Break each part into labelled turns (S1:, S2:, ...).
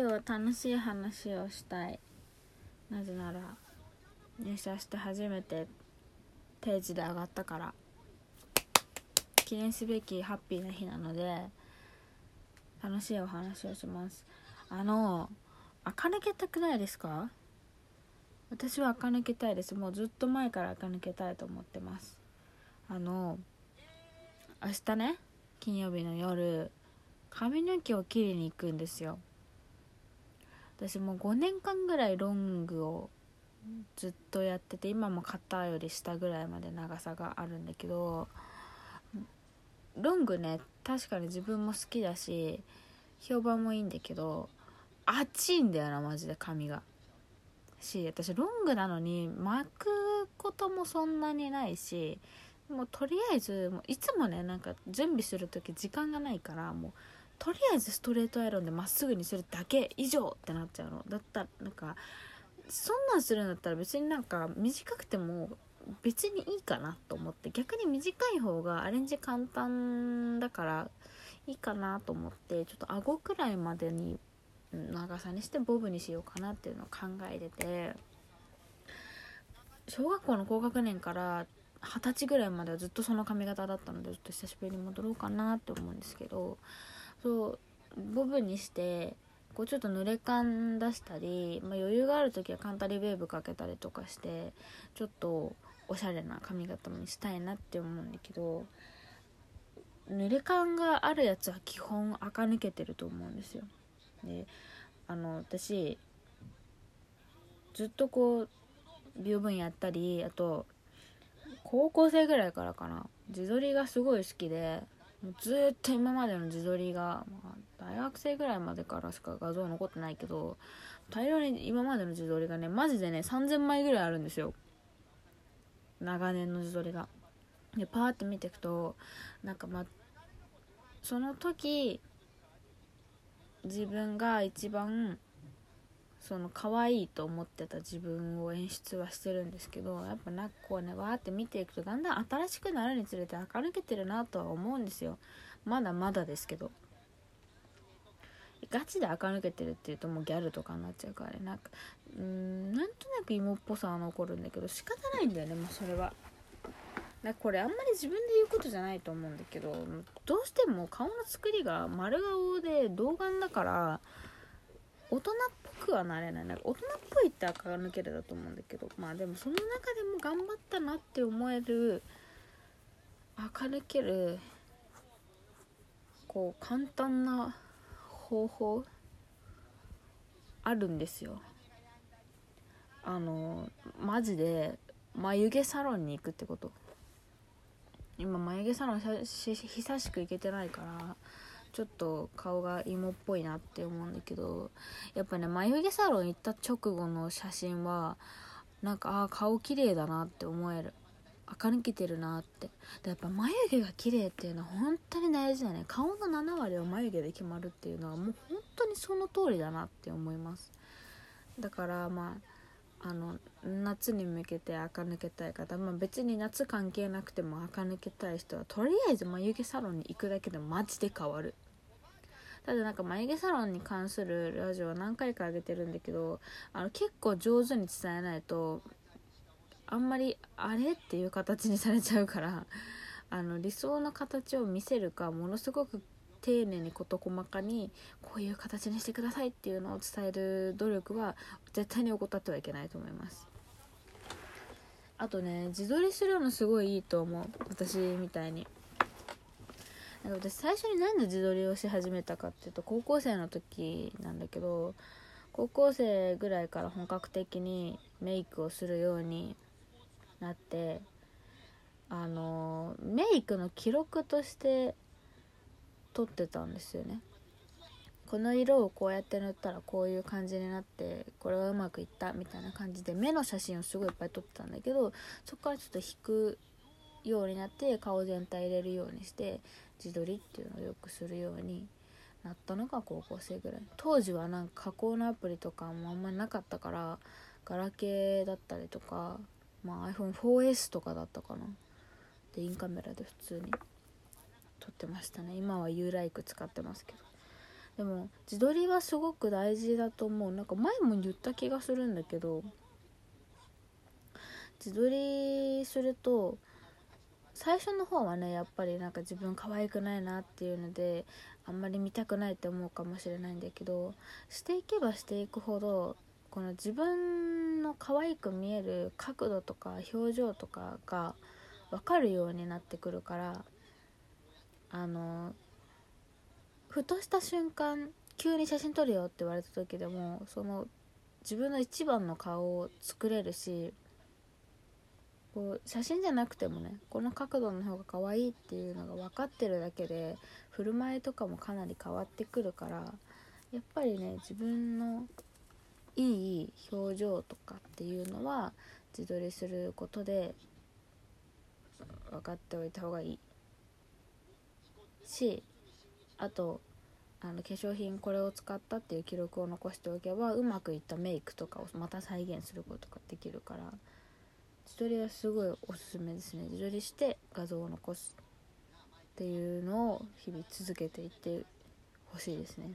S1: 今日は楽しい話をしたい。なぜなら入社して初めて定時で上がったから。記念すべきハッピーな日なので楽しいお話をします。あの垢抜けたくないですか？私は垢抜けたいです。もうずっと前から垢抜けたいと思ってます。あの明日ね金曜日の夜髪の毛を切りに行くんですよ。私もう5年間ぐらいロングをずっとやってて今も肩より下ぐらいまで長さがあるんだけどロングね確かに自分も好きだし評判もいいんだけど熱いんだよなマジで髪が。し私ロングなのに巻くこともそんなにないしもうとりあえずもういつもねなんか準備する時時間がないからもうとりあえずストレートアイロンでまっすぐにするだけ以上ってなっちゃうの。だったらなんかそんなんするんだったら別になんか短くても別にいいかなと思って。逆に短い方がアレンジ簡単だからいいかなと思ってちょっと顎くらいまでに長さにしてボブにしようかなっていうのを考えてて。小学校の高学年から二十歳ぐらいまではずっとその髪型だったのでちょっと久しぶりに戻ろうかなって思うんですけど。そうボブにしてこうちょっと濡れ感出したり、まあ、余裕がある時はカンタリーウェーブかけたりとかしてちょっとおしゃれな髪型にしたいなって思うんだけど濡れ感があるやつは基本垢抜けてると思うんですよ。であの私ずっとこう美容部員やったりあと高校生ぐらいからかな自撮りがすごい好きでずっと今までの自撮りが、まあ、大学生ぐらいまでからしか画像残ってないけど大量に今までの自撮りがねマジでね3000枚ぐらいあるんですよ。長年の自撮りが。でパーって見ていくとなんかまその時自分が一番その可愛いと思ってた自分を演出はしてるんですけどやっぱなんかこうねわーって見ていくとだんだん新しくなるにつれて明るけてるなとは思うんですよ。まだまだですけど。ガチで垢抜けてるっていうともうギャルとかになっちゃうからね。なんかうんなんとなく芋っぽさは残るんだけど仕方ないんだよねもうそれは。これあんまり自分で言うことじゃないと思うんだけどどうしても顔の作りが丸顔で童顔だから大人っぽくはなれない。なんか大人っぽいって垢抜けるだと思うんだけど。まあでもその中でも頑張ったなって思える垢抜けるこう簡単な方法あるんですよ。あのマジで眉毛サロンに行くってこと。今眉毛サロン久しく行けてないからちょっと顔が芋っぽいなって思うんだけどやっぱね眉毛サロン行った直後の写真はなんかああ顔綺麗だなって思える。垢抜けてるなって。でやっぱ眉毛が綺麗っていうのは本当に大事だね。顔の7割は眉毛で決まるっていうのはもう本当にその通りだなって思います。だからまああの夏に向けて垢抜けたい方、まあ、別に夏関係なくても垢抜けたい人はとりあえず眉毛サロンに行くだけでマジで変わる。ただなんか眉毛サロンに関するラジオは何回か上げてるんだけどあの結構上手に伝えないとあんまりあれっていう形にされちゃうからあの理想の形を見せるかものすごく丁寧に事細かにこういう形にしてくださいっていうのを伝える努力は絶対に怠ってはいけないと思います。あとね自撮りするのすごいいいと思う。私みたいに。なんか私最初になんで自撮りをし始めたかっていうと高校生の時なんだけど高校生ぐらいから本格的にメイクをするようになってあのメイクの記録として撮ってたんですよね。この色をこうやって塗ったらこういう感じになってこれはうまくいったみたいな感じで目の写真をすごいいっぱい撮ってたんだけどそこからちょっと引くようになって顔全体入れるようにして自撮りっていうのをよくするようになったのが高校生ぐらい。当時はなんか加工のアプリとかもあんまりなかったからガラケーだったりとかまあ iPhone4S とかだったかな。でインカメラで普通に撮ってましたね。今は U ライク使ってますけど。でも自撮りはすごく大事だと思う。なんか前も言った気がするんだけど自撮りすると最初の方はねやっぱりなんか自分可愛くないなっていうのであんまり見たくないって思うかもしれないんだけどしていけばしていくほどこの自分の可愛く見える角度とか表情とかが分かるようになってくるからあのふとした瞬間急に写真撮るよって言われた時でもその自分の一番の顔を作れるしこう写真じゃなくてもねこの角度の方が可愛いっていうのが分かってるだけで振る舞いとかもかなり変わってくるからやっぱりね自分のいい表情とかっていうのは自撮りすることで分かっておいた方がいい。しあとあの化粧品これを使ったっていう記録を残しておけばうまくいったメイクとかをまた再現することができるから自撮りはすごいおすすめですね。自撮りして画像を残すっていうのを日々続けていってほしいですね。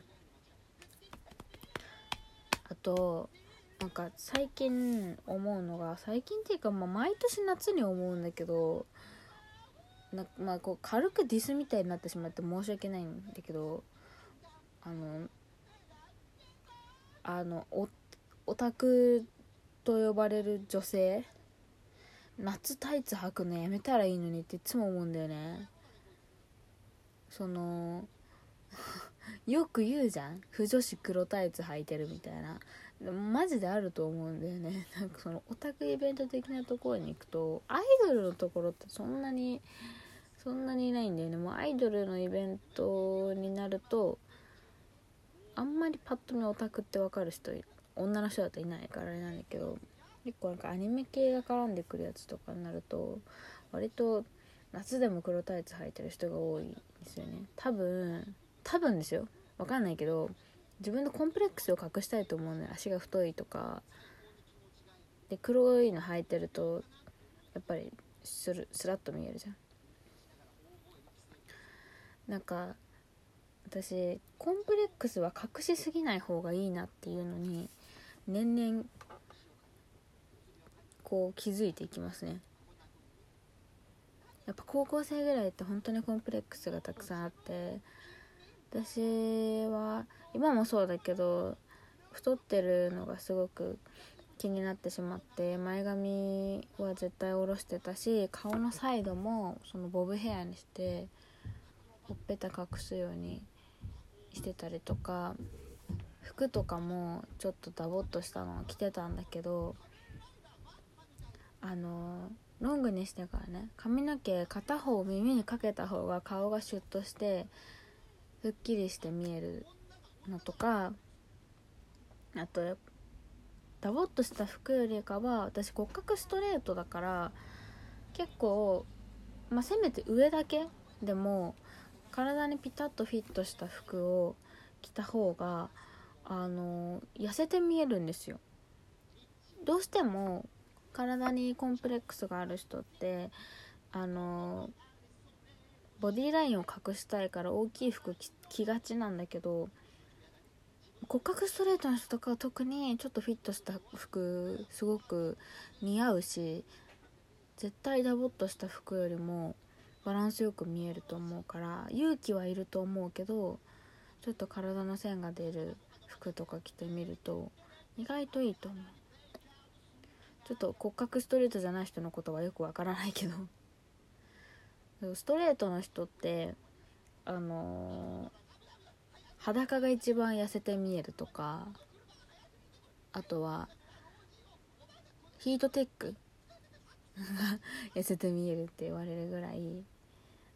S1: あとなんか最近思うのが最近っていうか、まあ、毎年夏に思うんだけどなまあこう軽くディスみたいになってしまって申し訳ないんだけどあのあのオタクと呼ばれる女性夏タイツ履くのやめたらいいのにっていつも思うんだよね。その よく言うじゃん。不女子黒タイツ履いてるみたいな。マジであると思うんだよね。なんかそのオタクイベント的なところに行くとアイドルのところってそんなにそんなにいないんだよね。もうアイドルのイベントになるとあんまりパッと見オタクって分かる人女の人だといないからあれなんだけど結構なんかアニメ系が絡んでくるやつとかになると割と夏でも黒タイツ履いてる人が多いんですよね。多分多分ですよ。分かんないけど自分のコンプレックスを隠したいと思うのよ。足が太いとか。で黒いの履いてるとやっぱりスルスラッと見えるじゃん。なんか私コンプレックスは隠しすぎない方がいいなっていうのに年々こう気づいていきますね。やっぱ高校生ぐらいって本当にコンプレックスがたくさんあって私は今もそうだけど太ってるのがすごく気になってしまって前髪は絶対下ろしてたし顔のサイドもそのボブヘアにしてほっぺた隠すようにしてたりとか服とかもちょっとダボっとしたのを着てたんだけどあのロングにしてからね髪の毛片方耳にかけた方が顔がシュッとしてすっきりして見えるのとかあとダボっとした服よりかは私骨格ストレートだから結構、まあ、せめて上だけでも体にピタッとフィットした服を着た方があの痩せて見えるんですよ。どうしても体にコンプレックスがある人ってあのボディラインを隠したいから大きい服着がちなんだけど骨格ストレートの人とかは特にちょっとフィットした服すごく似合うし絶対ダボっとした服よりもバランスよく見えると思うから勇気はいると思うけどちょっと体の線が出る服とか着てみると意外といいと思う。ちょっと骨格ストレートじゃない人のことはよくわからないけど。ストレートの人ってあのー、裸が一番痩せて見えるとかあとはヒートテック 痩せて見えるって言われるぐらい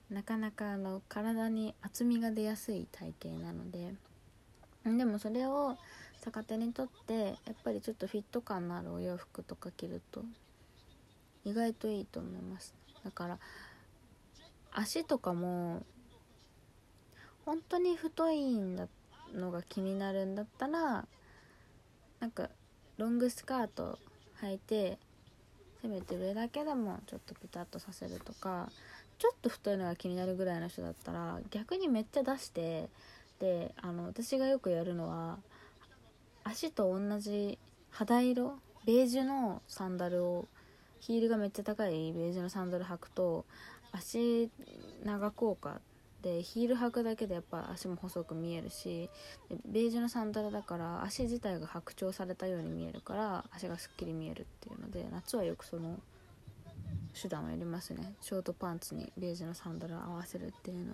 S1: なかなかあの体に厚みが出やすい体型なのででもそれを逆手にとってやっぱりちょっとフィット感のあるお洋服とか着ると意外といいと思います。だから足とかも本当に太いんだのが気になるんだったらなんかロングスカート履いてせめて上だけでもちょっとピタッとさせるとかちょっと太いのが気になるぐらいの人だったら逆にめっちゃ出してしてあの私がよくやるのは足と同じ肌色ベージュのサンダルをヒールがめっちゃ高いベージュのサンダル履くと足長効果でヒール履くだけでやっぱ足も細く見えるしベージュのサンダルだから足自体が白鳥されたように見えるから足がすっきり見えるっていうので夏はよくその手段をやりますね。ショートパンツにベージュのサンダルを合わせるっていうの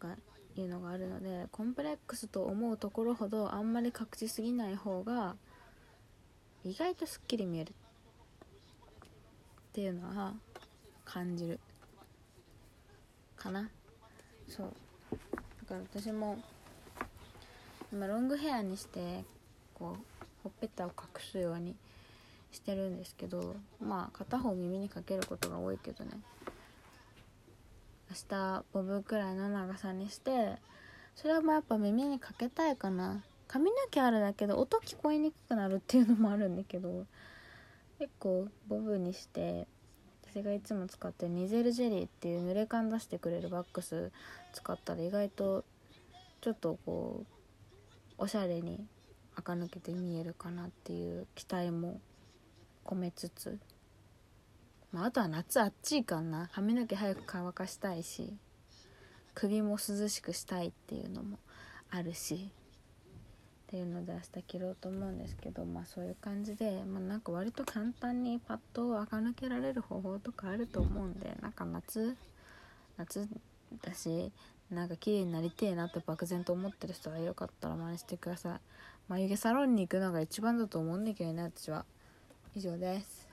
S1: がいうのがあるのでコンプレックスと思うところほどあんまり隠しすぎない方が意外とすっきり見えるっていうのは感じるかな。そう。だから私も今ロングヘアにしてこうほっぺたを隠すようにしてるんですけどまあ片方耳にかけることが多いけどね。明日ボブくらいの長さにしてそれはまあやっぱ耳にかけたいかな。髪の毛あるだけで音聞こえにくくなるっていうのもあるんだけど結構ボブにして私がいつも使ってるニゼルジェリーっていう濡れ感出してくれるワックス使ったら意外とちょっとこうおしゃれに垢抜けて見えるかなっていう期待も込めつつ、まあ、あとは夏あっちいかな。髪の毛早く乾かしたいし首も涼しくしたいっていうのもあるしっていうので明日切ろうと思うんですけどまあそういう感じで、まあ、なんか割と簡単にパッと垢抜けられる方法とかあると思うんでなんか夏夏だしなんか綺麗になりてえなって漠然と思ってる人がよかったら真似してください。眉毛サロンに行くのが一番だと思うんだけどね私は。以上です。